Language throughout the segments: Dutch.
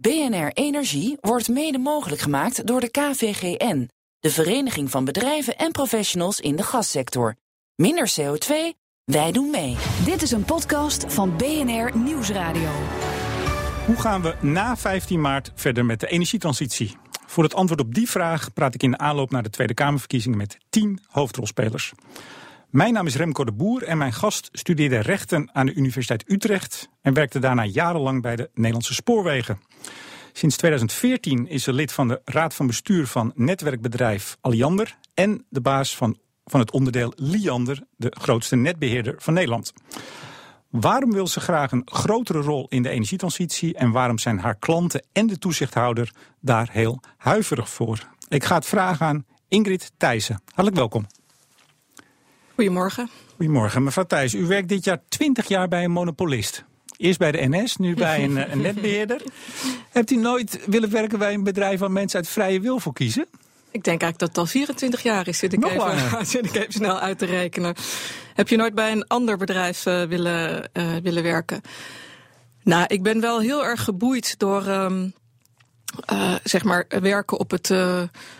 BNR Energie wordt mede mogelijk gemaakt door de KVGN, de Vereniging van Bedrijven en Professionals in de Gassector. Minder CO2, wij doen mee. Dit is een podcast van BNR Nieuwsradio. Hoe gaan we na 15 maart verder met de energietransitie? Voor het antwoord op die vraag praat ik in de aanloop naar de Tweede Kamerverkiezingen met 10 hoofdrolspelers. Mijn naam is Remco de Boer en mijn gast studeerde rechten aan de Universiteit Utrecht en werkte daarna jarenlang bij de Nederlandse Spoorwegen. Sinds 2014 is ze lid van de Raad van Bestuur van netwerkbedrijf Alliander en de baas van, van het onderdeel Liander, de grootste netbeheerder van Nederland. Waarom wil ze graag een grotere rol in de energietransitie en waarom zijn haar klanten en de toezichthouder daar heel huiverig voor? Ik ga het vragen aan Ingrid Thijssen. Hartelijk welkom. Goedemorgen. Goedemorgen. Mevrouw Thijs, u werkt dit jaar 20 jaar bij een monopolist. Eerst bij de NS, nu bij een, eh, een netbeheerder. Hebt u nooit willen werken bij een bedrijf waar mensen uit vrije wil voor kiezen? Ik denk eigenlijk dat het al 24 jaar is, zit ik, Nog even, langer. zit ik even snel uit te rekenen. Heb je nooit bij een ander bedrijf eh, willen, eh, willen werken? Nou, ik ben wel heel erg geboeid door ehm, eh, zeg maar werken op het,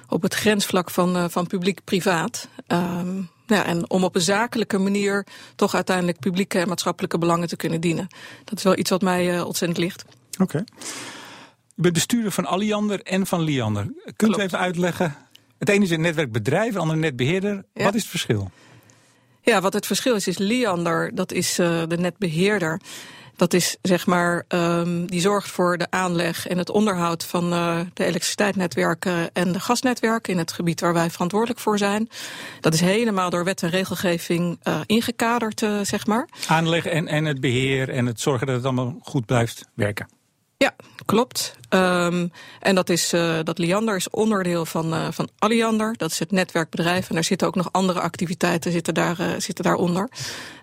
op het grensvlak van, van publiek-privaat. Ehm, ja, en om op een zakelijke manier toch uiteindelijk publieke en maatschappelijke belangen te kunnen dienen. Dat is wel iets wat mij eh, ontzettend ligt. Oké. U bent bestuurder van Alliander en van Liander. Kunt Klopt. u even uitleggen? Het ene is een netwerkbedrijf, het andere netbeheerder. Ja. Wat is het verschil? Ja, wat het verschil is, is Liander, dat is eh, de netbeheerder. Dat is zeg maar, ehm, die zorgt voor de aanleg en het onderhoud van eh, de elektriciteitsnetwerken en de gasnetwerken in het gebied waar wij verantwoordelijk voor zijn. Dat is helemaal door wet en regelgeving eh, ingekaderd, eh, zeg maar. Aanleg en, en het beheer en het zorgen dat het allemaal goed blijft werken. Ja, klopt. Ehm, en dat is eh, dat Liander is onderdeel van, eh, van Alliander. Dat is het netwerkbedrijf. En er zitten ook nog andere activiteiten zitten daar, eh, zitten daaronder.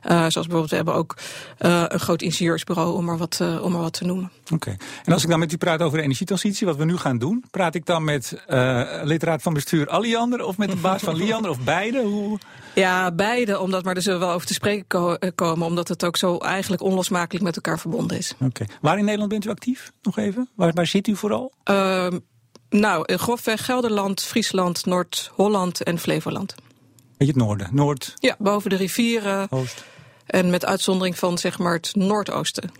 Zoals bijvoorbeeld, we hebben ook een groot ingenieursbureau, om maar wat, om maar wat te noemen. Oké. En als ik dan met u praat over de energietransitie, wat we nu gaan doen, praat ik dan met uh, lidraad van bestuur Alliander of met de baas van Liander of beide? Hoe... Ja, beide, omdat, maar er zullen we wel over te spreken ko- komen, omdat het ook zo eigenlijk onlosmakelijk met elkaar verbonden is. Oké. Waar in Nederland bent u actief? Nog even. Waar, waar zit u vooral? Ehm, nou, eh, grofweg Gelderland, Friesland, Noord-Holland en Flevoland. Weet je het noorden? Noord, Ja, boven de rivieren oost? en met uitzondering van zeg maar het Noordoosten.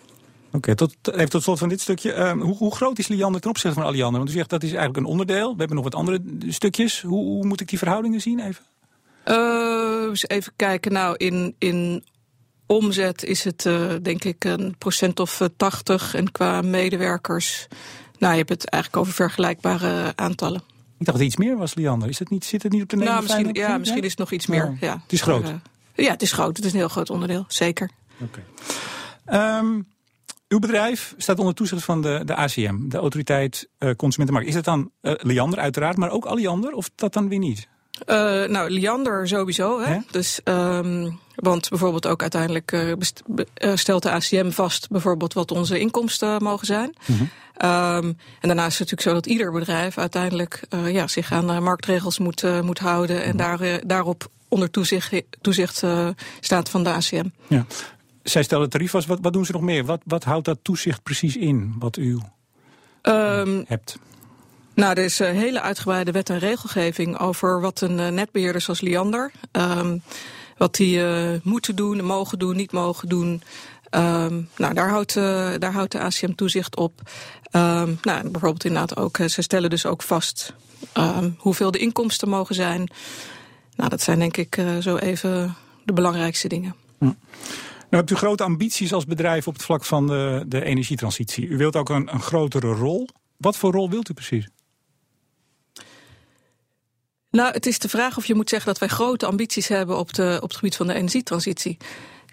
Oké, tot, even tot slot van dit stukje. Ehm, hoe, hoe groot is Liander ten opzichte van Alliander? Want u zegt dat is eigenlijk een onderdeel. We hebben nog wat andere stukjes. Hoe, hoe moet ik die verhoudingen zien even? Eh, eens even kijken. Nou, in, in omzet is het eh, denk ik een procent of eh, 80. En qua medewerkers, nou, je hebt het eigenlijk over vergelijkbare aantallen. Ik dacht dat het iets meer was, Liander. Is het niet, zit het niet op de Nou, 59? misschien, ja, misschien is het nog iets meer. Ja. Ja. Het is groot. Maar, eh, ja, het is groot. Het is een heel groot onderdeel, zeker. Oké. Ehm, uw bedrijf staat onder toezicht van de, de ACM, de Autoriteit eh, Consumentenmarkt. Is dat dan eh, Liander uiteraard, maar ook Alliander of dat dan weer niet? Eh, nou, Liander sowieso. Hè? Dus, ehm, want bijvoorbeeld ook uiteindelijk eh, best- eh, stelt de ACM vast bijvoorbeeld wat onze inkomsten mogen zijn. Ehm, en daarnaast is het natuurlijk zo dat ieder bedrijf uiteindelijk ja, zich aan marktregels moet, moet houden en daar, eh, daarop onder toezicht, toezicht staat van de ACM. Ja. Zij stellen tarief vast. Wat, wat doen ze nog meer? Wat, wat houdt dat toezicht precies in, wat u Ehm, hebt? Nou, er is een hele uitgebreide wet en regelgeving over wat een eh, netbeheerder zoals Liander, ehm, wat die eh, moeten doen, mogen doen, niet mogen doen. Ehm, nou, daar houdt, eh, daar houdt de ACM toezicht op. Ehm, nou, bijvoorbeeld inderdaad ook, eh, ze stellen dus ook vast hoeveel de inkomsten mogen zijn. Nou, dat zijn denk ik eh, zo even de belangrijkste dingen. Nou hebt u grote ambities als bedrijf op het vlak van de, de energietransitie. U wilt ook een, een grotere rol. Wat voor rol wilt u precies? Nou, het is de vraag of je moet zeggen dat wij grote ambities hebben op, de, op het gebied van de energietransitie.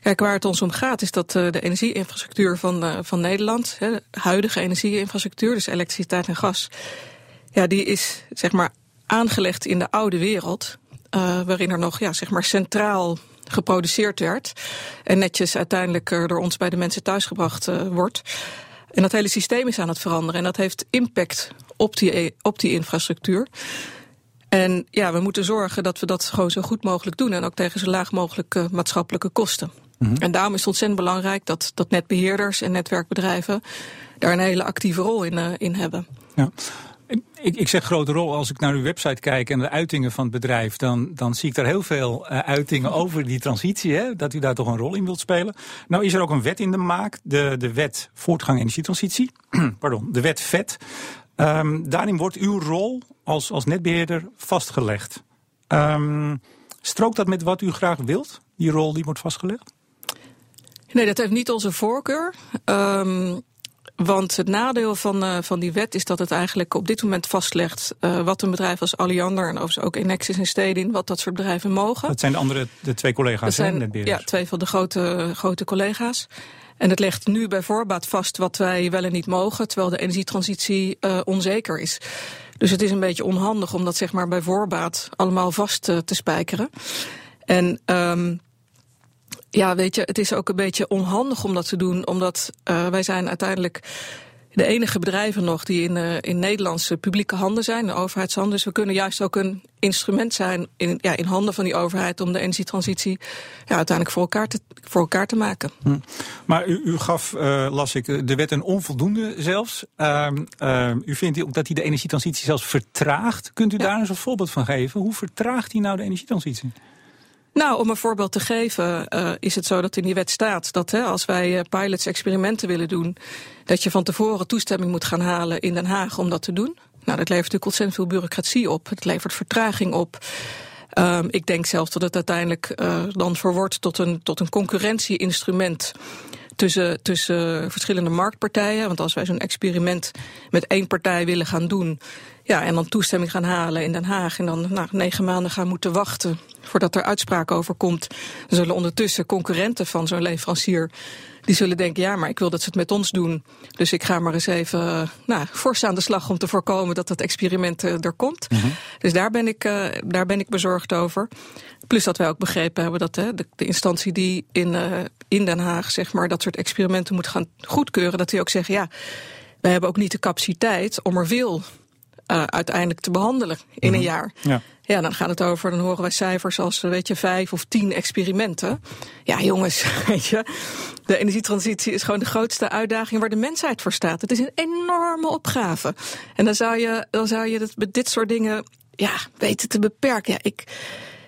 Kijk, waar het ons om gaat is dat eh, de energieinfrastructuur van, eh, van Nederland, de huidige energieinfrastructuur, dus elektriciteit en gas, ja, die is zeg maar aangelegd in de oude wereld, eh, waarin er nog ja, zeg maar centraal geproduceerd werd en netjes uiteindelijk door ons bij de mensen thuisgebracht eh, wordt. En dat hele systeem is aan het veranderen en dat heeft impact op die, op die infrastructuur. En ja, we moeten zorgen dat we dat gewoon zo goed mogelijk doen en ook tegen zo laag mogelijke maatschappelijke kosten. Mhm. En daarom is het ontzettend belangrijk dat, dat netbeheerders en netwerkbedrijven daar een hele actieve rol in, uh, in hebben. Ja. Ik, ik, zeg grote rol. Als ik naar uw website kijk en de uitingen van het bedrijf, dan, dan zie ik daar heel veel uh, uitingen over die transitie. Hè, dat u daar toch een rol in wilt spelen. Nou is er ook een wet in de maak, de, de wet voortgang energietransitie. Pardon, de wet VET. Um, daarin wordt uw rol als, als netbeheerder vastgelegd. Um, strookt dat met wat u graag wilt, die rol die wordt vastgelegd? Nee, dat heeft niet onze voorkeur. Um, want het nadeel van, uh, van die wet is dat het eigenlijk op dit moment vastlegt uh, wat een bedrijf als Alliander en overigens ook Enexis en Stedin, wat dat soort bedrijven mogen. Dat zijn de andere, de twee collega's, dat zijn, Ja, twee van de grote, grote collega's. En het legt nu bij voorbaat vast wat wij wel en niet mogen, terwijl de energietransitie uh, onzeker is. Dus het is een beetje onhandig om dat zeg maar bij voorbaat allemaal vast te, te spijkeren. En um, ja, weet je, het is ook een beetje onhandig om dat te doen, omdat uh, wij zijn uiteindelijk de enige bedrijven nog die in, uh, in Nederlandse publieke handen zijn, de overheidshanden. Dus we kunnen juist ook een instrument zijn in, ja, in handen van die overheid om de energietransitie ja, uiteindelijk voor elkaar te, voor elkaar te maken. Hm. Maar u, u gaf, uh, las ik, de wet een onvoldoende zelfs. Uh, u vindt dat hij de energietransitie zelfs vertraagt. Kunt u ja. daar eens een voorbeeld van geven? Hoe vertraagt hij nou de energietransitie? Nou, om een voorbeeld te geven, uh, is het zo dat in die wet staat dat hè, als wij uh, pilots experimenten willen doen, dat je van tevoren toestemming moet gaan halen in Den Haag om dat te doen. Nou, dat levert natuurlijk ontzettend veel bureaucratie op. Het levert vertraging op. Um, ik denk zelfs dat het uiteindelijk uh, dan verwordt tot een, tot een concurrentieinstrument tussen, tussen verschillende marktpartijen. Want als wij zo'n experiment met één partij willen gaan doen, ja, en dan toestemming gaan halen in Den Haag en dan nou, negen maanden gaan moeten wachten voordat er uitspraak over komt, dan zullen ondertussen concurrenten van zo'n leverancier die zullen denken, ja, maar ik wil dat ze het met ons doen. Dus ik ga maar eens even nou, fors aan de slag om te voorkomen dat dat experiment uh, er komt. Mm -hmm. Dus daar ben, ik, uh, daar ben ik bezorgd over. Plus dat wij ook begrepen hebben dat hè, de, de instantie die in, uh, in Den Haag zeg maar, dat soort experimenten moet gaan goedkeuren, dat die ook zeggen, ja, wij hebben ook niet de capaciteit om er veel uh, uiteindelijk te behandelen in mm -hmm. een jaar. Ja. ja, dan gaat het over, dan horen wij cijfers als, weet je, vijf of tien experimenten. Ja, jongens, weet je, de energietransitie is gewoon de grootste uitdaging waar de mensheid voor staat. Het is een enorme opgave. En dan zou je, dan zou je dat met dit soort dingen, ja, weten te beperken. Ja, ik,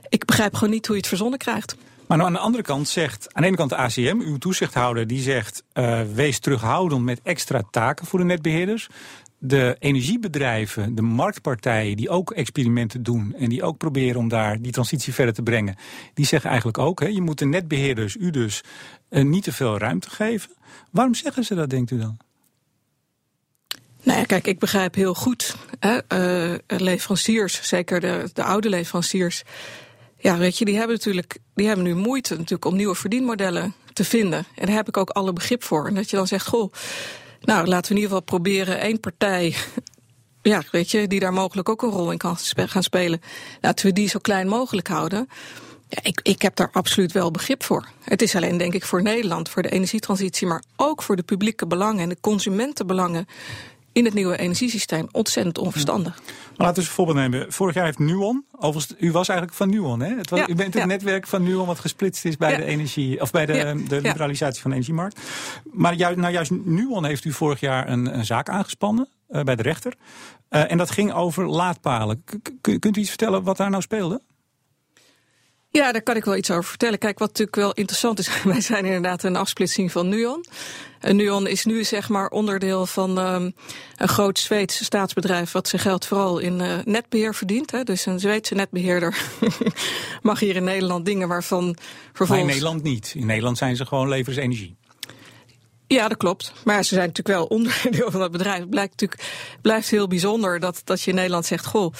ik begrijp gewoon niet hoe je het verzonnen krijgt. Maar nou aan de andere kant zegt, aan de ene kant de ACM, uw toezichthouder, die zegt, uh, wees terughoudend met extra taken voor de netbeheerders de energiebedrijven, de marktpartijen die ook experimenten doen en die ook proberen om daar die transitie verder te brengen, die zeggen eigenlijk ook, hè, je moet de netbeheerders, u dus, uh, niet te veel ruimte geven. Waarom zeggen ze dat, denkt u dan? Nou ja, kijk, ik begrijp heel goed. Hè, uh, leveranciers, zeker de, de oude leveranciers, ja, weet je, die hebben natuurlijk, die hebben nu moeite natuurlijk om nieuwe verdienmodellen te vinden. En daar heb ik ook alle begrip voor. En dat je dan zegt, goh, nou, laten we in ieder geval proberen één partij ja, weet je, die daar mogelijk ook een rol in kan gaan spelen. Laten we die zo klein mogelijk houden. Ja, ik, ik heb daar absoluut wel begrip voor. Het is alleen, denk ik, voor Nederland, voor de energietransitie, maar ook voor de publieke belangen en de consumentenbelangen in het nieuwe energiesysteem ontzettend onverstandig. Ja. Maar laten we eens een voorbeeld nemen. Vorig jaar heeft Nuon, overigens, u was eigenlijk van Nuon, hè? Het was, ja, u bent het ja. netwerk van Nuon wat gesplitst is bij de energie, of bij de, de liberalisatie van de energiemarkt. Maar juist, nou juist Nuon heeft u vorig jaar een, een zaak aangespannen uh, bij de rechter. Uh, en dat ging over laadpalen. K kunt u iets vertellen wat daar nou speelde? Ja, daar kan ik wel iets over vertellen. Kijk, wat natuurlijk wel interessant is, wij zijn inderdaad een afsplitsing van Nuon. En Nuon is nu zeg maar onderdeel van um, een groot Zweeds staatsbedrijf wat zijn geld vooral in uh, netbeheer verdient. Hè. Dus een Zweedse netbeheerder mag hier in Nederland dingen waarvan vervolgens... Maar in Nederland niet. In Nederland zijn ze gewoon levers energie. Ja, dat klopt. Maar ze zijn natuurlijk wel onderdeel van dat bedrijf. Het blijkt natuurlijk, blijft heel bijzonder dat, dat je in Nederland zegt, goh,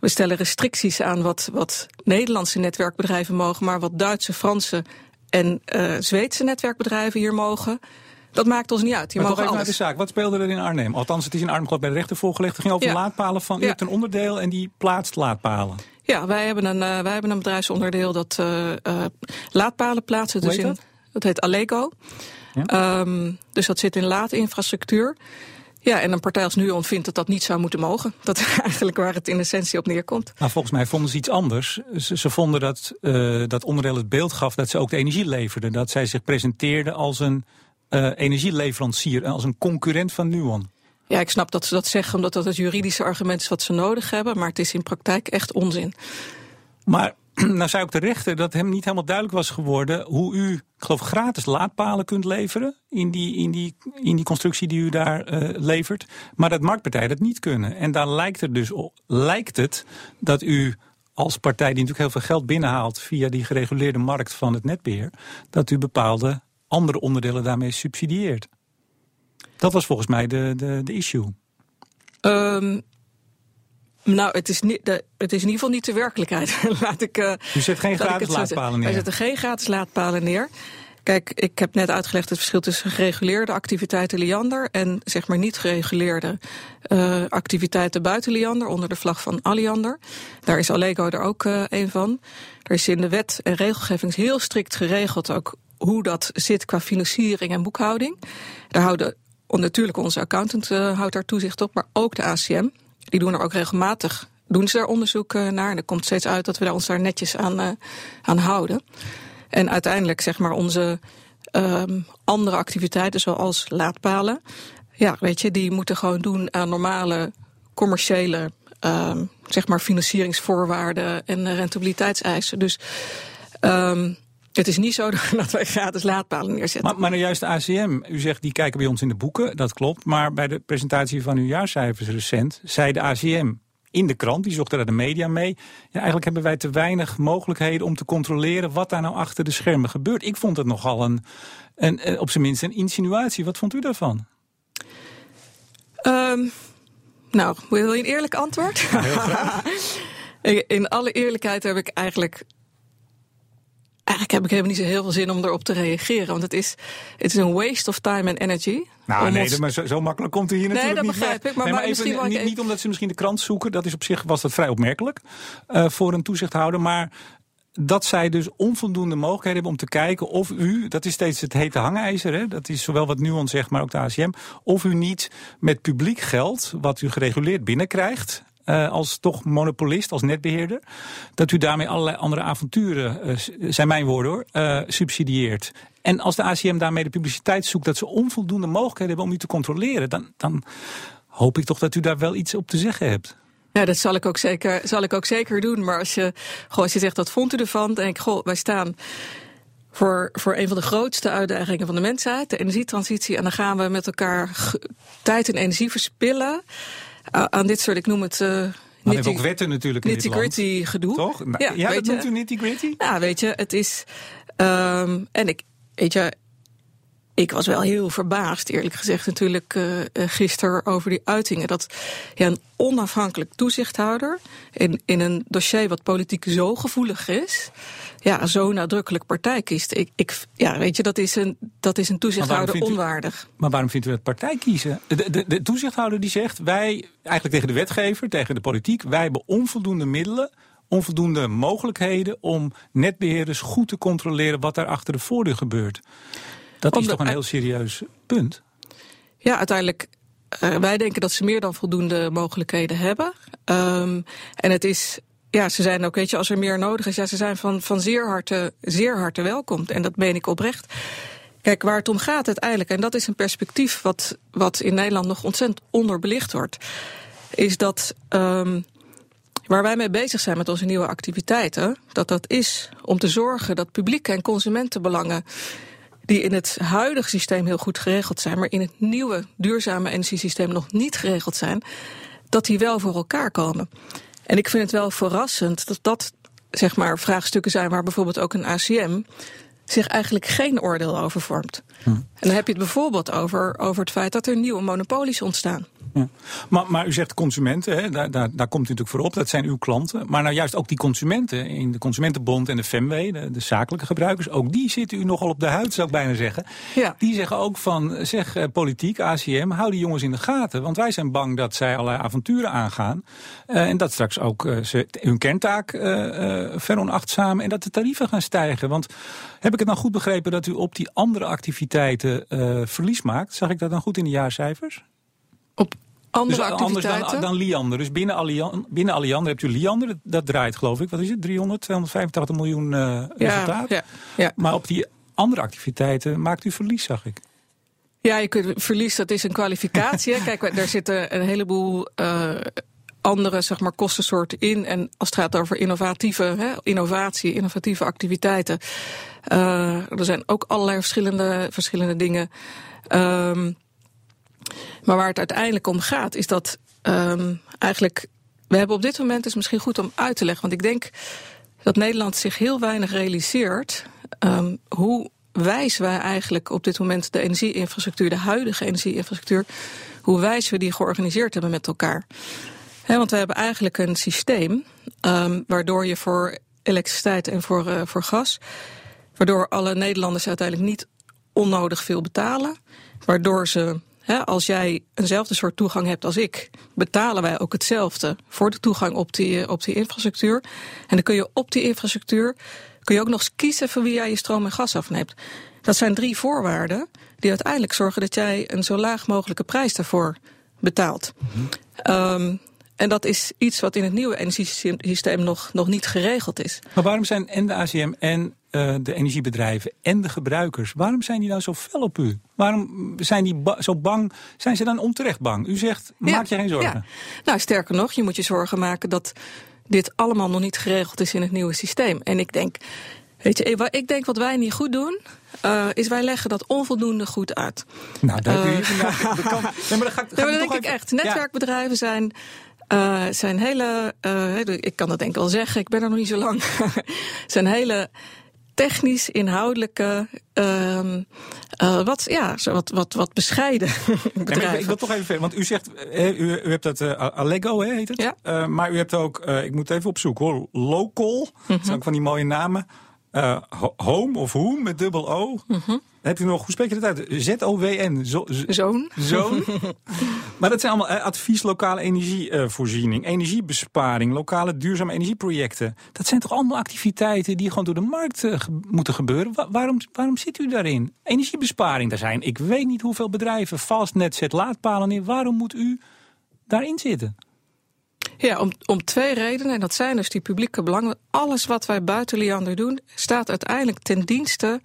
we stellen restricties aan wat, wat Nederlandse netwerkbedrijven mogen, maar wat Duitse, Franse en uh, Zweedse netwerkbedrijven hier mogen. Dat maakt ons niet uit. Die maar alles. naar de zaak. Wat speelde er in Arnhem? Althans, het is in Arnhem bij de rechter voorgelegd. Het ging over ja. laadpalen van. U ja. hebt een onderdeel en die plaatst laadpalen. Ja, wij hebben een, uh, wij hebben een bedrijfsonderdeel dat uh, uh, laadpalen plaatsen. Hoe dus heet in, dat? dat heet Allego. Ja? Um, dus dat zit in laadinfrastructuur. Ja, en een partij als NUON vindt dat dat niet zou moeten mogen. Dat is eigenlijk waar het in essentie op neerkomt. Nou, volgens mij vonden ze iets anders. Ze, ze vonden dat uh, dat onderdeel het beeld gaf dat ze ook de energie leverden. Dat zij zich presenteerden als een uh, energieleverancier, als een concurrent van NUON. Ja, ik snap dat ze dat zeggen omdat dat het juridische argument is wat ze nodig hebben. Maar het is in praktijk echt onzin. Maar nou zei ook de rechter dat hem niet helemaal duidelijk was geworden hoe u, ik geloof, gratis laadpalen kunt leveren in die, in die, in die constructie die u daar uh, levert. Maar dat marktpartijen dat niet kunnen. En daar lijkt het dus op, lijkt het dat u als partij die natuurlijk heel veel geld binnenhaalt via die gereguleerde markt van het netbeheer, dat u bepaalde andere onderdelen daarmee subsidieert. Dat was volgens mij de, de, de issue. Um, nou, het is, niet, de, het is in ieder geval niet de werkelijkheid. Laat ik, uh, U zet geen gratis laadpalen neer? Wij zetten geen gratis laadpalen neer. Kijk, ik heb net uitgelegd het verschil tussen gereguleerde activiteiten Liander en zeg maar niet gereguleerde uh, activiteiten buiten Liander onder de vlag van Alliander. Daar is Allego er ook uh, een van. Er is in de wet en regelgeving heel strikt geregeld ook hoe dat zit qua financiering en boekhouding. Daar houden natuurlijk onze accountant uh, houdt daar toezicht op, maar ook de ACM. Die doen er ook regelmatig doen ze er onderzoek naar. En er komt steeds uit dat we ons daar netjes aan, uh, aan houden. En uiteindelijk zeg maar onze um, andere activiteiten zoals laadpalen. Ja, weet je, die moeten gewoon doen aan normale commerciële um, zeg maar financieringsvoorwaarden en rentabiliteitseisen. Dus um, het is niet zo dat wij gratis laadpalen neerzetten. Maar, maar nou juist de ACM, u zegt die kijken bij ons in de boeken, dat klopt. Maar bij de presentatie van uw jaarcijfers recent zei de ACM in de krant, die zochten daar de media mee. Ja, eigenlijk hebben wij te weinig mogelijkheden om te controleren wat daar nou achter de schermen gebeurt. Ik vond het nogal een, een, op zijn minst een insinuatie. Wat vond u daarvan? Um, nou, wil je een eerlijk antwoord? Ja, heel graag. in alle eerlijkheid heb ik eigenlijk eigenlijk heb ik helemaal niet zo heel veel zin om erop te reageren. Want het is, het is een waste of time and energy. Nou nee, ons... maar zo, zo, makkelijk komt u hier natuurlijk nee, dat niet begrijp weg. ik. Maar, nee, maar, maar even, niet, niet, omdat ze misschien de krant zoeken. Dat is op zich was dat vrij opmerkelijk uh, voor een toezichthouder. Maar dat zij dus onvoldoende mogelijkheden hebben om te kijken of u, dat is steeds het hete hangijzer, hè, dat is zowel wat Nuon zegt, maar ook de ACM, of u niet met publiek geld, wat u gereguleerd binnenkrijgt, uh, als toch monopolist, als netbeheerder, dat u daarmee allerlei andere avonturen, uh, zijn mijn woorden hoor, uh, subsidieert. En als de ACM daarmee de publiciteit zoekt dat ze onvoldoende mogelijkheden hebben om u te controleren, dan, dan hoop ik toch dat u daar wel iets op te zeggen hebt. Ja, dat zal ik ook zeker, zal ik ook zeker doen. Maar als je, goh, als je zegt, wat vond u ervan? Dan denk ik, goh, wij staan voor, voor een van de grootste uitdagingen van de mensheid, de energietransitie. En dan gaan we met elkaar tijd en energie verspillen aan dit soort, ik noem het... Uh, maar we hebben ook wetten natuurlijk in nitty gritty gedoe. Toch? Nou, ja, ja dat noemt u nitty gritty? Ja, weet je, het is... Um, en ik, weet je, ik was wel heel verbaasd, eerlijk gezegd, natuurlijk uh, gisteren over die uitingen. Dat ja, een onafhankelijk toezichthouder in, in een dossier wat politiek zo gevoelig is, ja, zo nadrukkelijk partij kiest. Ik, ik, ja, weet je, dat is een, dat is een toezichthouder maar onwaardig. Maar waarom vindt u dat partij kiezen? De, de, de toezichthouder die zegt, wij, eigenlijk tegen de wetgever, tegen de politiek, wij hebben onvoldoende middelen onvoldoende mogelijkheden om netbeheerders goed te controleren wat daar achter de voordeur gebeurt. Dat is toch een heel serieus punt? Ja, uiteindelijk. Uh, wij denken dat ze meer dan voldoende mogelijkheden hebben. Um, en het is. Ja, ze zijn ook, weet je, als er meer nodig is, ja, ze zijn van, van zeer, harte, zeer harte welkom. En dat meen ik oprecht. Kijk, waar het om gaat uiteindelijk, en dat is een perspectief wat, wat in Nederland nog ontzettend onderbelicht wordt, is dat um, waar wij mee bezig zijn met onze nieuwe activiteiten, dat dat is om te zorgen dat publieke en consumentenbelangen die in het huidige systeem heel goed geregeld zijn, maar in het nieuwe duurzame energiesysteem nog niet geregeld zijn, dat die wel voor elkaar komen. En ik vind het wel verrassend dat dat zeg maar vraagstukken zijn waar bijvoorbeeld ook een ACM zich eigenlijk geen oordeel over vormt. Hm. En dan heb je het bijvoorbeeld over, over het feit dat er nieuwe monopolies ontstaan. Ja. Maar, maar u zegt consumenten, hè, daar, daar, daar komt u natuurlijk voor op, dat zijn uw klanten. Maar nou juist ook die consumenten in de Consumentenbond en de FEMW, de, de zakelijke gebruikers, ook die zitten u nogal op de huid, zou ik bijna zeggen. Ja. Die zeggen ook van, zeg eh, politiek, ACM, hou die jongens in de gaten. Want wij zijn bang dat zij allerlei avonturen aangaan. Uh, en dat straks ook uh, ze hun kerntaak uh, veronachtzamen en dat de tarieven gaan stijgen. Want heb ik het nou goed begrepen dat u op die andere activiteiten verlies maakt? Zag ik dat dan goed in de jaarcijfers? Op andere dus activiteiten. Anders dan, dan Liander. Dus binnen, Allian, binnen Alliander hebt u Liander. Dat, draait geloof ik, wat is het? 300, 285 miljoen uh, resultaat. Ja, ja. Maar op die andere activiteiten maakt u verlies, zag ik. Ja, je kunt, verlies, dat is een kwalificatie. Kijk, daar zitten een heleboel uh, andere zeg maar, kostensoorten in. En als het gaat over innovatieve hè, innovatie, innovatieve activiteiten. Uh, er zijn ook allerlei verschillende, verschillende dingen. Um, maar waar het uiteindelijk om gaat, is dat um, eigenlijk. We hebben op dit moment, is misschien goed om uit te leggen. Want ik denk dat Nederland zich heel weinig realiseert. Um, hoe wijs wij eigenlijk op dit moment de energieinfrastructuur, de huidige energieinfrastructuur, hoe wijs we die georganiseerd hebben met elkaar. Want we hebben eigenlijk een systeem um, waardoor je voor elektriciteit en voor, uh, voor gas, waardoor alle Nederlanders uiteindelijk niet onnodig veel betalen, waardoor ze He, als jij eenzelfde soort toegang hebt als ik, betalen wij ook hetzelfde voor de toegang op die, op die infrastructuur. En dan kun je op die infrastructuur kun je ook nog eens kiezen van wie jij je stroom en gas afneemt. Dat zijn drie voorwaarden die uiteindelijk zorgen dat jij een zo laag mogelijke prijs daarvoor betaalt. Mm -hmm. um, en dat is iets wat in het nieuwe energiesysteem nog, nog niet geregeld is. Maar waarom zijn en de ACM en uh, de energiebedrijven en de gebruikers, waarom zijn die nou zo fel op u? Waarom zijn die ba zo bang? Zijn ze dan onterecht bang? U zegt, maak je geen zorgen. Ja. Nou, sterker nog, je moet je zorgen maken dat dit allemaal nog niet geregeld is in het nieuwe systeem. En ik denk, weet je, ik denk wat wij niet goed doen, uh, is wij leggen dat onvoldoende goed uit. Nou, je vandaag de kant. Nee, maar dat, ga, ga nee, maar dat denk ik echt. Netwerkbedrijven zijn uh, zijn hele, uh, ik kan dat denk ik wel zeggen, ik ben er nog niet zo lang. zijn hele technisch inhoudelijke, uh, uh, wat, ja, wat, wat, wat bescheiden bedrijven. Ja, ik wil toch even want u zegt, u, u hebt dat uh, Allego, hè, heet het? Ja. maar u hebt ook, ik moet even opzoeken hoor, Local, mm -hmm. dat zijn ook van die mooie namen. Home of Whom met dubbel O. Mm -hmm. Heb je nog, hoe spreek je dat uit? Z-O-W-N. Zo, Zoon. Zoon. maar dat zijn allemaal uh, advies lokale energievoorziening, uh, energiebesparing, lokale duurzame energieprojecten. Dat zijn toch allemaal activiteiten die gewoon door de markt uh, ge moeten gebeuren? Wa waarom, waarom zit u daarin? Energiebesparing, daar zijn ik weet niet hoeveel bedrijven, Fastnet zet laadpalen in. Waarom moet u daarin zitten? Ja, om, om twee redenen. En dat zijn dus die publieke belangen. Alles wat wij buiten Liander doen, staat uiteindelijk ten dienste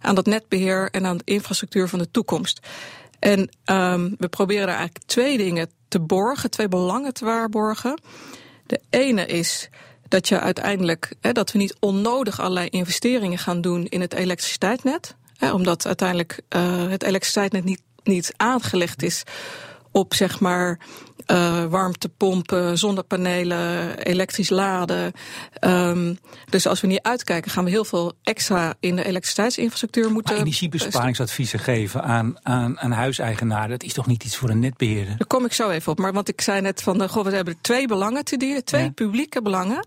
aan dat netbeheer en aan de infrastructuur van de toekomst. En um, we proberen daar eigenlijk twee dingen te borgen, twee belangen te waarborgen. De ene is dat je uiteindelijk, hè, dat we niet onnodig allerlei investeringen gaan doen in het elektriciteitsnet. Omdat uiteindelijk uh, het elektriciteitsnet niet, niet aangelegd is op zeg maar uh, warmtepompen, zonnepanelen, elektrisch laden. Um, dus als we niet uitkijken, gaan we heel veel extra in de elektriciteitsinfrastructuur moeten. Maar energiebesparingsadviezen geven aan, aan, aan huiseigenaren, dat is toch niet iets voor een netbeheerder? Daar kom ik zo even op. Maar want ik zei net van, uh, goh, we hebben twee belangen te dienen, twee ja. publieke belangen.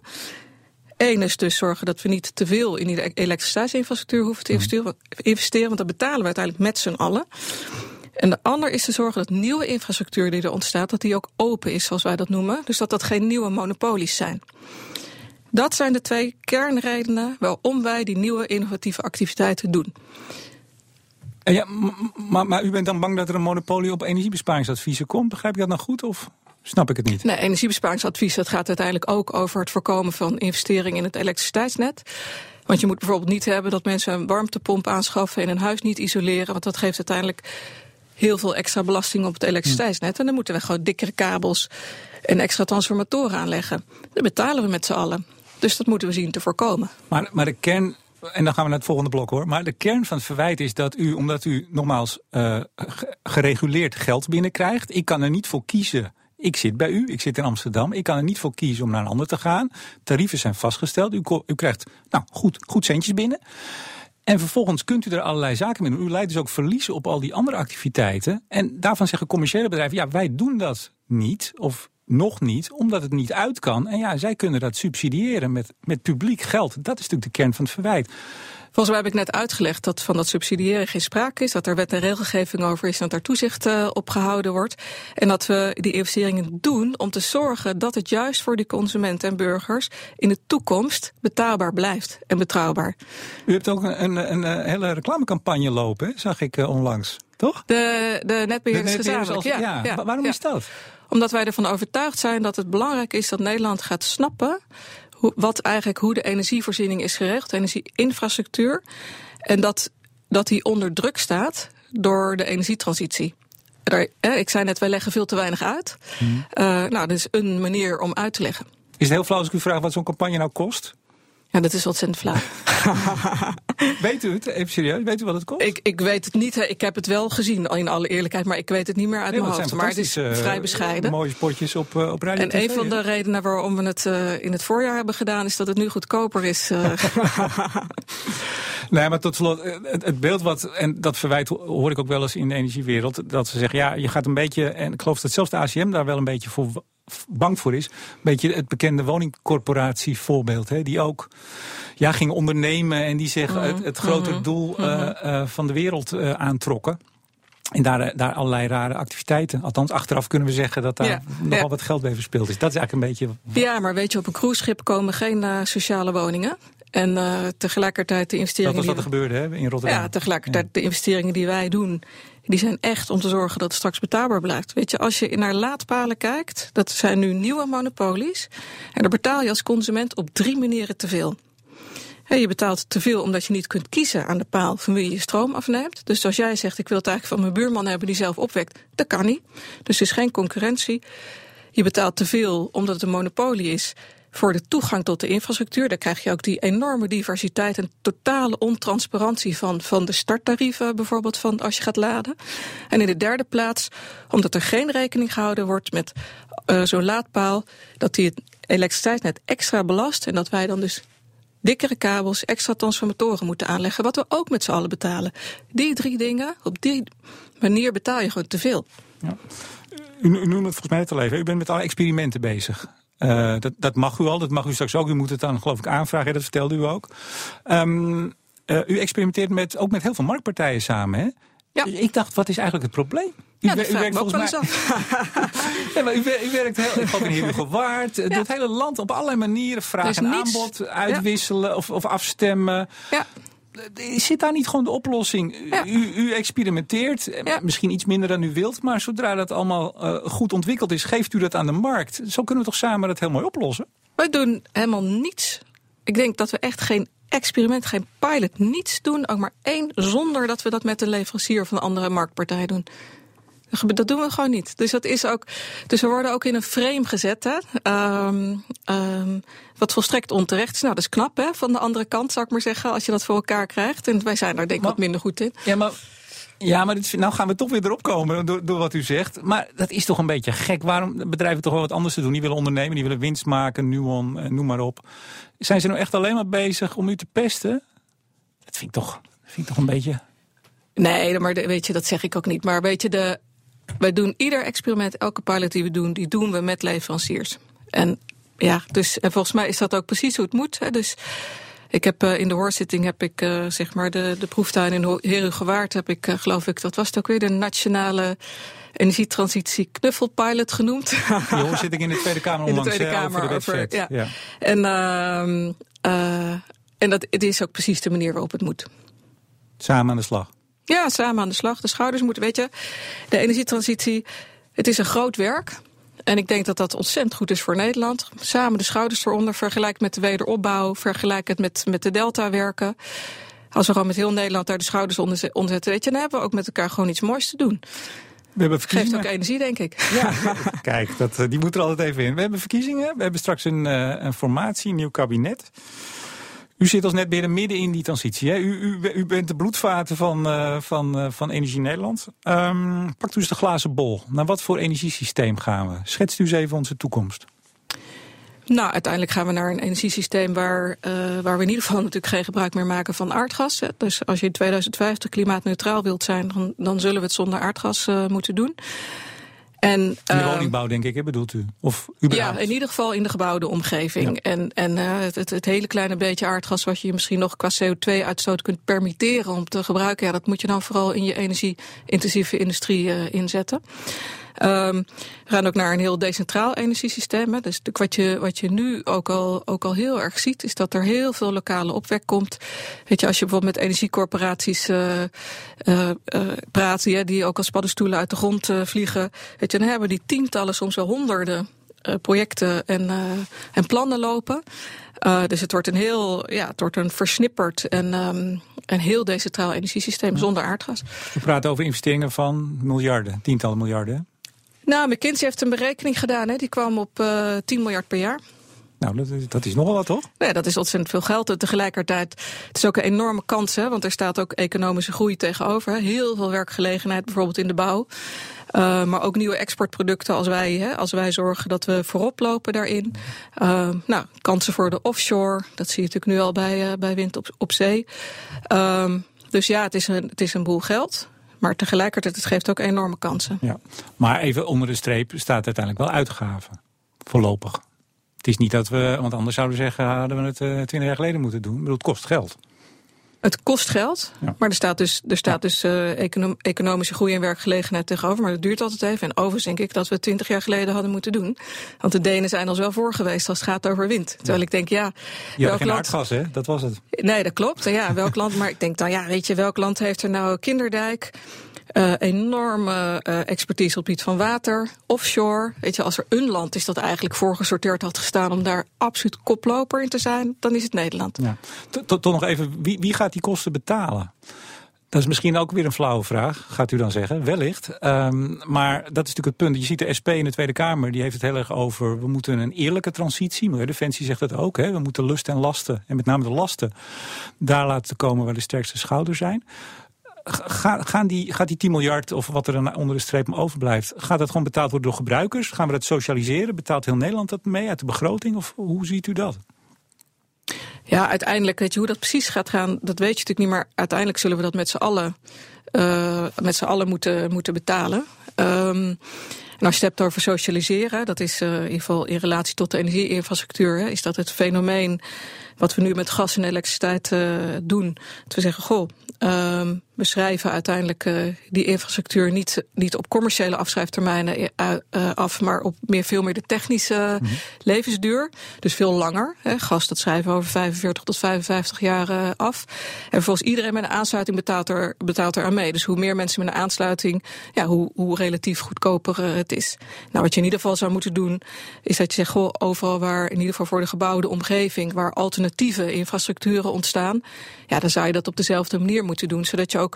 Eén is dus zorgen dat we niet te veel in die elektriciteitsinfrastructuur hoeven te investeren, investeren want dat betalen we uiteindelijk met z'n allen. En de ander is te zorgen dat nieuwe infrastructuur die er ontstaat, dat die ook open is, zoals wij dat noemen. Dus dat dat geen nieuwe monopolies zijn. Dat zijn de twee kernredenen waarom wij die nieuwe innovatieve activiteiten doen. Ja, maar, maar u bent dan bang dat er een monopolie op energiebesparingsadviezen komt? Begrijp ik dat nou goed of snap ik het niet? Nee, energiebesparingsadvies dat gaat uiteindelijk ook over het voorkomen van investeringen in het elektriciteitsnet. Want je moet bijvoorbeeld niet hebben dat mensen een warmtepomp aanschaffen en een huis niet isoleren. Want dat geeft uiteindelijk heel veel extra belasting op het elektriciteitsnet. En dan moeten we gewoon dikkere kabels en extra transformatoren aanleggen. Dat betalen we met z'n allen. Dus dat moeten we zien te voorkomen. Maar, maar de kern en dan gaan we naar het volgende blok hoor. Maar de kern van het verwijt is dat u, omdat u nogmaals uh, gereguleerd geld binnenkrijgt, ik kan er niet voor kiezen. Ik zit bij u, ik zit in Amsterdam. Ik kan er niet voor kiezen om naar een ander te gaan. Tarieven zijn vastgesteld. U, u krijgt nou, goed, goed centjes binnen. En vervolgens kunt u er allerlei zaken mee doen. U leidt dus ook verliezen op al die andere activiteiten. En daarvan zeggen commerciële bedrijven, ja, wij doen dat niet. Of nog niet, omdat het niet uit kan. En ja, zij kunnen dat subsidiëren met, met publiek geld. Dat is natuurlijk de kern van het verwijt. Volgens mij heb ik net uitgelegd dat van dat subsidiëren geen sprake is. Dat er wet en regelgeving over is en dat daar toezicht uh, op gehouden wordt. En dat we die investeringen doen om te zorgen dat het juist voor die consumenten en burgers in de toekomst betaalbaar blijft en betrouwbaar. U hebt ook een, een, een hele reclamecampagne lopen, zag ik uh, onlangs. toch? De, de netbeheerders gezamenlijk. Als, ja, ja, waarom is dat? Omdat wij ervan overtuigd zijn dat het belangrijk is dat Nederland gaat snappen wat eigenlijk hoe de energievoorziening is geregeld, de energieinfrastructuur. En dat, dat die onder druk staat door de energietransitie. ik zei net, wij leggen veel te weinig uit. Uh, nou, dat is een manier om uit te leggen. Is het heel flauw als ik u vraag wat zo'n campagne nou kost? Ja, dat is ontzettend flauw. weet u het? Even serieus, weet u wat het kost? Ik, ik weet het niet. Ik heb het wel gezien, in alle eerlijkheid, maar ik weet het niet meer uit mijn hoofd. Maar het is vrij bescheiden. mooie spotjes op, uh, op radio En een van de redenen waarom we het uh, in het voorjaar hebben gedaan, is dat het nu goedkoper is. Uh. nee, maar tot slot, het, het, beeld wat, en dat verwijt hoor ik ook wel eens in de energiewereld, dat ze zeggen, ja, je gaat een beetje, en ik geloof dat zelfs de ACM daar wel een beetje voor bang voor is. Een beetje het bekende woningcorporatie voorbeeld. Hè, die ook ja, ging ondernemen en die zich het, het grotere mhm. doel mhm. Eh, eh, van de wereld uh, aantrokken. En daar, daar allerlei rare activiteiten. Althans, achteraf kunnen we zeggen dat daar nogal wat geld bij verspeeld is. Dat is eigenlijk een beetje. Ja, maar weet je, op een cruiseschip komen geen sociale woningen. En uh, tegelijkertijd de investeringen. Dat was wat er gebeurde hè, in Rotterdam. Ja, tegelijkertijd de investeringen die wij doen die zijn echt om te zorgen dat het straks betaalbaar blijft. Weet je, als je naar laadpalen kijkt, dat zijn nu nieuwe monopolies. En daar betaal je als consument op drie manieren te veel. je betaalt te veel omdat je niet kunt kiezen aan de paal van wie je je stroom afneemt. Dus als jij zegt, ik wil het eigenlijk van mijn buurman hebben die zelf opwekt, dat kan niet. Dus er is geen concurrentie. Je betaalt te veel omdat het een monopolie is voor de toegang tot de infrastructuur. Daar krijg je ook die enorme diversiteit en totale ontransparantie van, van de starttarieven, bijvoorbeeld van als je gaat laden. En in de derde plaats, omdat er geen rekening gehouden wordt met uh, zo'n laadpaal, dat die het elektriciteitsnet extra belast en dat wij dan dus dikkere kabels, extra transformatoren moeten aanleggen, wat we ook met z'n allen betalen. Die drie dingen, op die manier betaal je gewoon te veel. Ja. U, u het volgens mij net al even. U bent met alle experimenten bezig. Uh, dat, dat mag u al, dat mag u straks ook. U moet het dan geloof ik aanvragen, dat vertelde u ook. Um, uh, u experimenteert met, ook met heel veel marktpartijen samen, hè? Ja. Ik dacht, wat is eigenlijk het probleem? U, ja, u werkt volgens mij. ja, maar u, u werkt heel, ook in Waard. Ja. Het hele land op allerlei manieren vraag en aanbod uitwisselen of, of afstemmen. Ja. Zit daar niet gewoon de oplossing? U, u, experimenteert, eh, misschien iets minder dan u wilt, maar zodra dat allemaal uh, goed ontwikkeld is, geeft u dat aan de markt. Zo kunnen we toch samen dat heel mooi oplossen? Wij doen helemaal niets. Ik denk dat we echt geen experiment, geen pilot, niets doen, ook maar één, zonder dat we dat met een leverancier van een andere marktpartij doen. Dat doen we gewoon niet. Dus dat is ook. Dus we worden ook in een frame gezet. Hè? Um, um, wat volstrekt onterecht is. Nou, dat is knap hè, van de andere kant, zou ik maar zeggen, als je dat voor elkaar krijgt. En wij zijn daar denk ik wat minder goed in. Ja, maar. Ja, maar dit, nou gaan we toch weer erop komen door, door wat u zegt. Maar dat is toch een beetje gek. Waarom bedrijven toch wel wat anders te doen? Die willen ondernemen, die willen winst maken, Nuon, eh, noem maar op. Zijn ze nou echt alleen maar bezig om u te pesten? Dat vind ik toch, vind ik toch een beetje... Nee, maar weet je, dat zeg ik ook niet. Maar weet je, de, wij doen ieder experiment, elke pilot die we doen, die doen we met leveranciers. En ja, dus en volgens mij is dat ook precies hoe het moet. Hè. Dus ik heb uh, in de hoorzitting heb ik uh, zeg maar de, de proeftuin in Herugewaard heb ik uh, geloof ik, dat was het ook weer, de nationale energietransitie knuffelpilot genoemd. Die hoorzitting in de Tweede Kamer onlangs, in de Tweede Kamer over, de ja. ja. En, uh, en dat het is ook precies de manier waarop het moet. Samen aan de slag. Ja, samen aan de slag. De schouders moeten, weet je, de energietransitie, het is een groot werk. En ik denk dat dat ontzettend goed is voor Nederland. Samen de schouders eronder, vergelijk met de wederopbouw, vergelijk het met, met de delta werken. Als we gewoon met heel Nederland daar de schouders onder zetten, weet je, dan hebben we ook met elkaar gewoon iets moois te doen. We hebben Geeft ook energie, denk ik. Ja, kijk, dat, eh, die moet er altijd even in. We hebben verkiezingen, we hebben straks een, uh, een formatie, een nieuw kabinet. U zit als netbeheerder midden in die transitie. Hè? U, u, u, bent de bloedvaten van, uh, van, uh, van Energie Nederland. Um, pakt u eens de glazen bol. Naar wat voor energiesysteem gaan we? Schetst u eens even onze toekomst. Nou, uiteindelijk gaan we naar een energiesysteem waar, uh, waar we in ieder geval natuurlijk geen gebruik meer maken van aardgas. Dus als je in 2050 klimaatneutraal wilt zijn, dan, dan zullen we het zonder aardgas moeten doen. En, in de ehm, woningbouw, denk ik, hè, bedoelt u? Of Ja, in ieder geval in de gebouwde omgeving. En, en uh, het, het, hele kleine beetje aardgas wat je misschien nog qua CO2-uitstoot kunt permitteren om te gebruiken, ja, dat moet je dan vooral in je energie-intensieve industrie uh, inzetten. Um, we gaan ook naar een heel decentraal energiesysteem. Hè. Dus wat je, wat je nu ook al, ook al heel erg ziet, is dat er heel veel lokale opwek komt. Weet je, als je bijvoorbeeld met energiecorporaties uh, uh, praat, die, die ook als paddenstoelen uit de grond vliegen, weet je, dan hebben die tientallen, soms wel honderden projecten en, en plannen lopen. Uh, dus het wordt een heel, ja, het wordt een versnipperd en um, een heel decentraal energiesysteem zonder aardgas. We praten over investeringen van miljarden, tientallen miljarden. Nou, McKinsey heeft een berekening gedaan, hè. die kwam op uh, 10 miljard per jaar. Nou, dat is, dat is nogal wat, toch? Nee, dat is ontzettend veel geld. En tegelijkertijd, het is ook een enorme kans, hè, want er staat ook economische groei tegenover. Hè. Heel veel werkgelegenheid, bijvoorbeeld in de bouw. Uh, maar ook nieuwe exportproducten als wij, hè, als wij zorgen dat we voorop lopen daarin. Uh, nou, kansen voor de offshore, dat zie je natuurlijk nu al bij, uh, bij wind op, op zee. Um, dus ja, het is, een, het is een boel geld. Maar tegelijkertijd, het geeft ook enorme kansen. Ja. Maar even onder de streep staat uiteindelijk wel uitgaven. Voorlopig. Het is niet dat we, want anders zouden we zeggen, hadden we het twintig jaar geleden moeten doen. Ik bedoel, het kost geld. Het kost geld, ja. maar er staat dus, er staat ja. dus uh, econom economische groei en werkgelegenheid tegenover. Maar dat duurt altijd even. En overigens denk ik dat we twintig jaar geleden hadden moeten doen. Want de Denen zijn ons wel voor geweest als het gaat over wind. Terwijl ja. ik denk, ja... Je welk geen land... aardgas, hè? Dat was het. Nee, dat klopt. Ja, welk land? Maar ik denk dan, ja, weet je, welk land heeft er nou Kinderdijk... Uh, enorme uh, expertise op het gebied van water, offshore. Weet je, als er een land is dat eigenlijk voorgesorteerd had gestaan om daar absoluut koploper in te zijn, dan is het Nederland. Ja. Toch nog even, wie, wie gaat die kosten betalen? Dat is misschien ook weer een flauwe vraag, gaat u dan zeggen. Wellicht. Um, maar dat is natuurlijk het punt. Je ziet de SP in de Tweede Kamer, die heeft het heel erg over... we moeten een eerlijke transitie, Milieudefensie zegt dat ook. Hè? We moeten lust en lasten, en met name de lasten... daar laten komen waar de sterkste schouders zijn gaan die, gaat die 10 miljard of wat er dan onder de streep overblijft... gaat dat gewoon betaald worden door gebruikers? Gaan we dat socialiseren? Betaalt heel Nederland dat mee uit de begroting? Of hoe ziet u dat? Ja, uiteindelijk, weet je hoe dat precies gaat gaan, dat weet je natuurlijk niet. Maar uiteindelijk zullen we dat met z'n allen, uh, met z'n allen moeten, moeten betalen. Um, en als je het hebt over socialiseren, dat is uh, in ieder geval in relatie tot de energieinfrastructuur, is dat het fenomeen wat we nu met gas en elektriciteit uh, doen. Dat we zeggen, goh, um, we schrijven uiteindelijk uh, die infrastructuur niet, niet op commerciële afschrijftermijnen uh, af, maar op meer, veel meer de technische mm -hmm. levensduur. Dus veel langer. Hè. Gas, dat schrijven we over 45 tot 55 jaar af. En volgens iedereen met een aansluiting betaalt er, betaalt er aan mee. Dus hoe meer mensen met een aansluiting, ja, hoe, hoe relatief goedkoper het is. Nou, wat je in ieder geval zou moeten doen, is dat je zegt, goh, overal waar, in ieder geval voor de gebouwde omgeving, waar alternatieve infrastructuren ontstaan, ja, dan zou je dat op dezelfde manier moeten doen, zodat je ook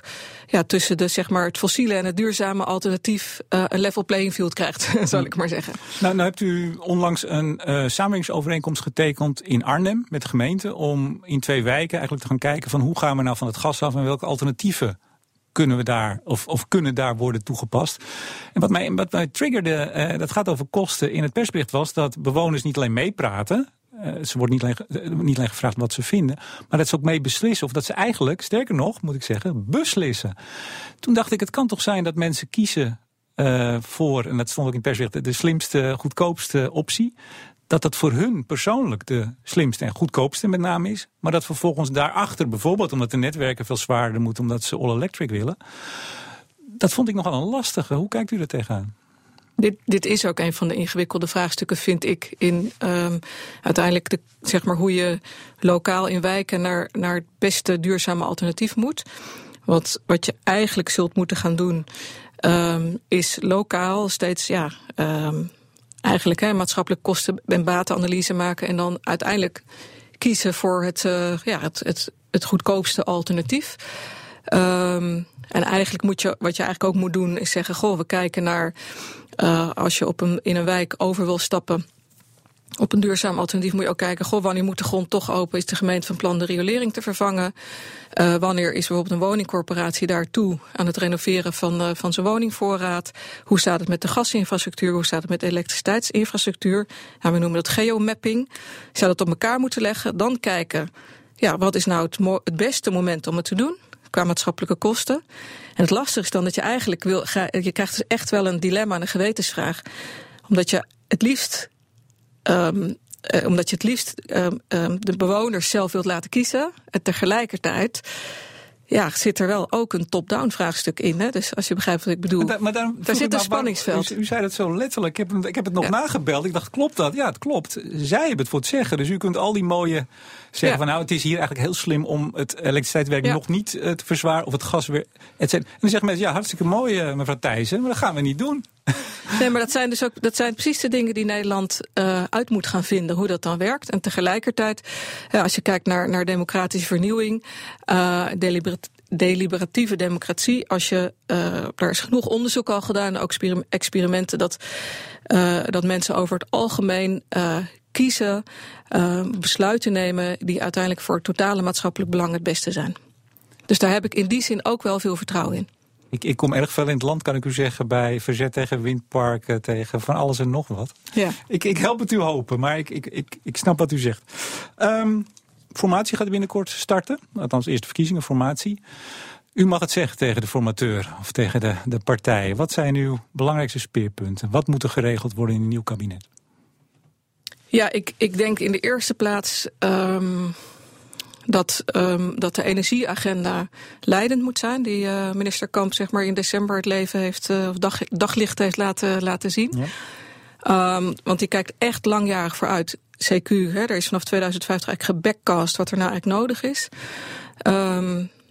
ja, tussen de, zeg maar, het fossiele en het duurzame alternatief uh, een level playing field krijgt, zal ik maar zeggen. Nou, nou hebt u onlangs een uh, samenwerkingsovereenkomst getekend in Arnhem met de gemeente om in twee wijken eigenlijk te gaan kijken van hoe gaan we nou van het gas af en welke alternatieven kunnen we daar, of, of kunnen daar worden toegepast. En wat mij, wat mij triggerde, uh, dat gaat over kosten in het persbericht, was dat bewoners niet alleen meepraten. Uh, ze worden niet alleen, niet alleen gevraagd wat ze vinden, maar dat ze ook mee beslissen. Of dat ze eigenlijk, sterker nog, moet ik zeggen, beslissen. Toen dacht ik, het kan toch zijn dat mensen kiezen uh, voor, en dat stond ook in persbericht, de slimste, goedkoopste optie dat dat voor hun persoonlijk de slimste en goedkoopste met name is. Maar dat vervolgens daarachter, bijvoorbeeld omdat de netwerken veel zwaarder moeten, omdat ze all electric willen. Dat vond ik nogal een lastige. Hoe kijkt u er tegenaan? Dit, dit is ook een van de ingewikkelde vraagstukken, vind ik, in um, uiteindelijk de, zeg maar, hoe je lokaal in wijken naar, naar het beste duurzame alternatief moet. Wat, wat je eigenlijk zult moeten gaan doen, um, is lokaal steeds ja, um, eigenlijk hè, maatschappelijk kosten- en batenanalyse maken en dan uiteindelijk kiezen voor het, uh, ja, het, het, het goedkoopste alternatief. En eigenlijk moet je, wat je eigenlijk ook moet doen, is zeggen: Goh, we kijken naar uh, als je op een, in een wijk over wil stappen op een duurzaam alternatief moet je ook kijken, wanneer moet de grond toch open? Is de gemeente van plan de riolering te vervangen? Uh, wanneer is bijvoorbeeld een woningcorporatie daartoe aan het renoveren van, uh, van zijn woningvoorraad? Hoe staat het met de gasinfrastructuur? Hoe staat het met de elektriciteitsinfrastructuur? We noemen dat geomapping. Zou dat op elkaar moeten leggen? Dan kijken, ja, wat is nou het beste moment om het te doen? qua maatschappelijke kosten. En het lastige is dan dat je eigenlijk wil, je krijgt dus echt wel een dilemma en een gewetensvraag. Omdat je het liefst Um, uh, omdat je het liefst um, um, de bewoners zelf wilt laten kiezen. En tegelijkertijd ja, zit er wel ook een top-down vraagstuk in. Hè? Dus als je begrijpt wat ik bedoel. Maar, maar daar, daar zit een spanningsveld. U, u, zei dat zo letterlijk. Ik heb, ik heb het nog nagebeld. Ik dacht, klopt dat? Ja, het klopt. Zij hebben het voor het zeggen. Dus u kunt al die mooie zeggen van nou, het is hier eigenlijk heel slim om het elektriciteitswerk nog niet uh, te verzwaren of het gas weer. En dan zeggen mensen, ja, hartstikke mooi, uh, mevrouw Thijssen, maar dat gaan we niet doen. Nee, maar dat zijn dus ook dat zijn precies de dingen die Nederland uh, uit moet gaan vinden, hoe dat dan werkt. En tegelijkertijd, als je kijkt naar, naar democratische vernieuwing, deliberat, deliberatieve democratie, als je, uh, er is genoeg onderzoek al gedaan, ook experimenten, dat, uh, dat mensen over het algemeen uh, kiezen, besluiten nemen die uiteindelijk voor het totale maatschappelijk belang het beste zijn. Dus daar heb ik in die zin ook wel veel vertrouwen in. Ik, ik kom erg veel in het land, kan ik u zeggen, bij verzet tegen windparken, tegen van alles en nog wat. Ja. Ik, ik help het u hopen, maar ik, ik, ik, ik snap wat u zegt. Um, formatie gaat binnenkort starten. Althans, eerst de verkiezingen, formatie. U mag het zeggen tegen de formateur of tegen de, de partijen. Wat zijn uw belangrijkste speerpunten? Wat moet er geregeld worden in een nieuw kabinet? Ja, ik, ik denk in de eerste plaats um, dat, um, dat de energieagenda leidend moet zijn. Die uh, minister Kamp zeg maar, in december het leven heeft, uh, of dag, daglicht heeft laten, laten zien. Ja. Um, want die kijkt echt langjarig vooruit. CQ. Hè, er is vanaf 2050 eigenlijk gebackcast wat er nou eigenlijk nodig is.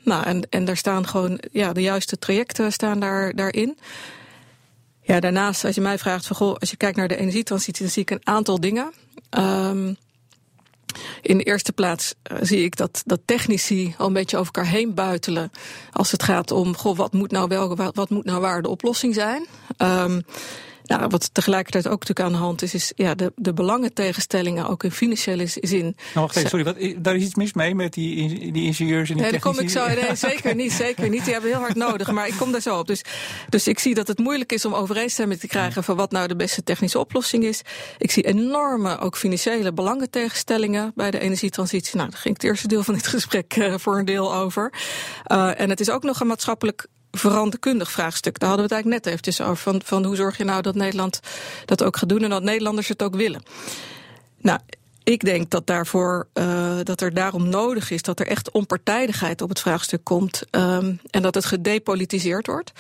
Nou, en, en daar staan gewoon, ja, de juiste trajecten staan daar, daarin. Ja, daarnaast, als je mij vraagt, van, goh, als je kijkt naar de energietransitie, dan zie ik een aantal dingen. Um, in de eerste plaats uh, zie ik dat, dat technici al een beetje over elkaar heen buitelen. Als het gaat om, goh, wat moet nou wel, wat, moet nou waar de oplossing zijn? Um, nou, wat tegelijkertijd ook natuurlijk aan de hand is, is ja, de, de belangentegenstellingen ook in financiële zin. Nou, wacht even, sorry, wat, daar is iets mis mee met die, die ingenieurs en die nee, daar kom ik zo, nee, zeker niet, zeker niet. Die hebben heel hard nodig, maar ik kom daar zo op. Dus, dus ik zie dat het moeilijk is om overeenstemming te krijgen van wat nou de beste technische oplossing is. Ik zie enorme, ook financiële belangentegenstellingen bij de energietransitie. Nou, daar ging het eerste deel van dit gesprek uh, voor een deel over. Uh, en het is ook nog een maatschappelijk veranderkundig vraagstuk. Daar hadden we het eigenlijk net eventjes over. Van, van hoe zorg je nou dat Nederland dat ook gaat doen en dat Nederlanders het ook willen. Nou, ik denk dat, daarvoor, uh, dat er daarom nodig is dat er echt onpartijdigheid op het vraagstuk komt. Um, en dat het gedepolitiseerd wordt.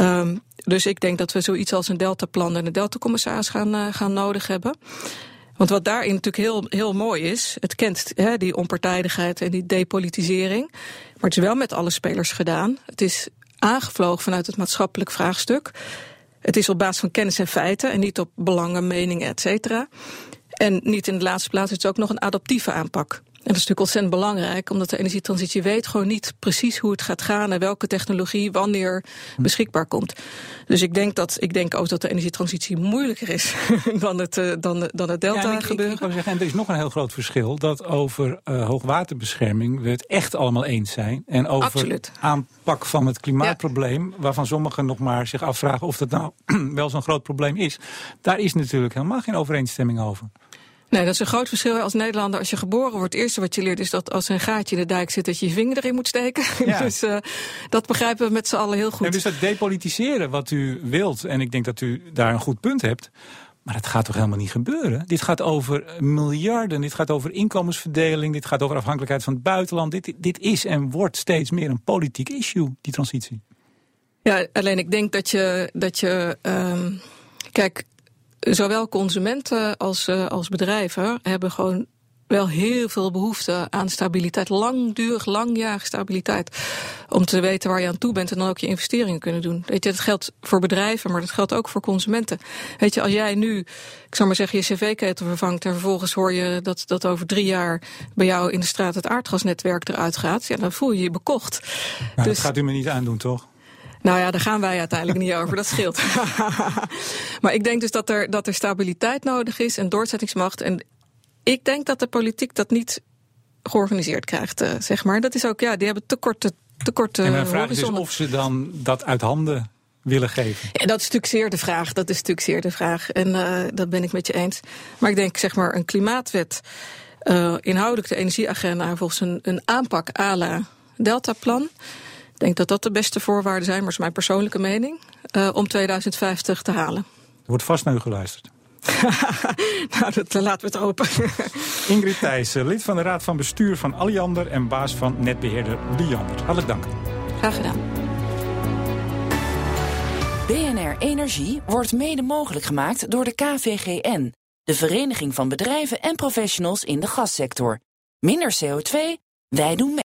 Um, dus ik denk dat we zoiets als een deltaplan en een deltacommissaris gaan, uh, gaan nodig hebben. Want wat daarin natuurlijk heel, heel mooi is, het kent die onpartijdigheid en die depolitisering. Maar het is wel met alle spelers gedaan. Het is aangevlogen vanuit het maatschappelijk vraagstuk. Het is op basis van kennis en feiten en niet op belangen, meningen, et cetera. En niet in de laatste plaats is het ook nog een adaptieve aanpak. En dat is natuurlijk ontzettend belangrijk, omdat de energietransitie weet gewoon niet precies hoe het gaat gaan en welke technologie wanneer beschikbaar komt. Dus ik denk, dat, ik denk ook dat de energietransitie moeilijker is dan het, uh, dan, dan het delta ja, gebeuren. Ik, ik zeggen, en er is nog een heel groot verschil, dat over uh, hoogwaterbescherming we het echt allemaal eens zijn. En over Absoluut. aanpak van het klimaatprobleem, ja. waarvan sommigen nog maar zich afvragen of dat nou wel zo'n groot probleem is. Daar is natuurlijk helemaal geen overeenstemming over. Nee, dat is een groot verschil als Nederlander. Als je geboren wordt, het eerste wat je leert is dat als er een gaatje in de dijk zit, dat je je vinger erin moet steken. Ja. dus uh, dat begrijpen we met z'n allen heel goed. En dus dat depolitiseren wat u wilt, en ik denk dat u daar een goed punt hebt. Maar dat gaat toch helemaal niet gebeuren? Dit gaat over miljarden, dit gaat over inkomensverdeling, dit gaat over afhankelijkheid van het buitenland. Dit, dit is en wordt steeds meer een politiek issue, die transitie. Ja, alleen ik denk dat je, dat je um, kijk, zowel consumenten als, uh, als bedrijven hebben gewoon wel heel veel behoefte aan stabiliteit. Langdurig, langjarige stabiliteit. Om te weten waar je aan toe bent en dan ook je investeringen kunnen doen. Weet je, dat geldt voor bedrijven, maar dat geldt ook voor consumenten. Weet je, als jij nu, ik zou maar zeggen, je cv-ketel vervangt en vervolgens hoor je dat, dat over drie jaar bij jou in de straat het aardgasnetwerk eruit gaat, ja, dan voel je je bekocht. Nou, dus, dat gaat u me niet aandoen, toch? Nou ja, daar gaan wij uiteindelijk niet over, dat scheelt. maar ik denk dus dat er, dat er stabiliteit nodig is en doorzettingsmacht. En ik denk dat de politiek dat niet georganiseerd krijgt, uh, zeg maar. Dat is ook, ja, die hebben te korte, te korte En mijn vraag is dus of ze dan dat uit handen willen geven. Ja, dat is natuurlijk zeer de vraag. Dat is natuurlijk zeer de vraag. En uh, dat ben ik met je eens. Maar ik denk, zeg maar, een klimaatwet, uh, inhoudelijk de energieagenda, volgens een, een aanpak à la Deltaplan. Ik denk dat dat de beste voorwaarden zijn, maar dat is mijn persoonlijke mening, uh, om 2050 te halen. Er wordt vast naar u geluisterd. nou, dat, laten we het open. Ingrid Thijssen, lid van de Raad van Bestuur van Alliander en baas van netbeheerder Liander. Hartelijk dank. Graag gedaan. BNR Energie wordt mede mogelijk gemaakt door de KVGN, de Vereniging van Bedrijven en Professionals in de Gassector. Minder CO2, wij doen mee.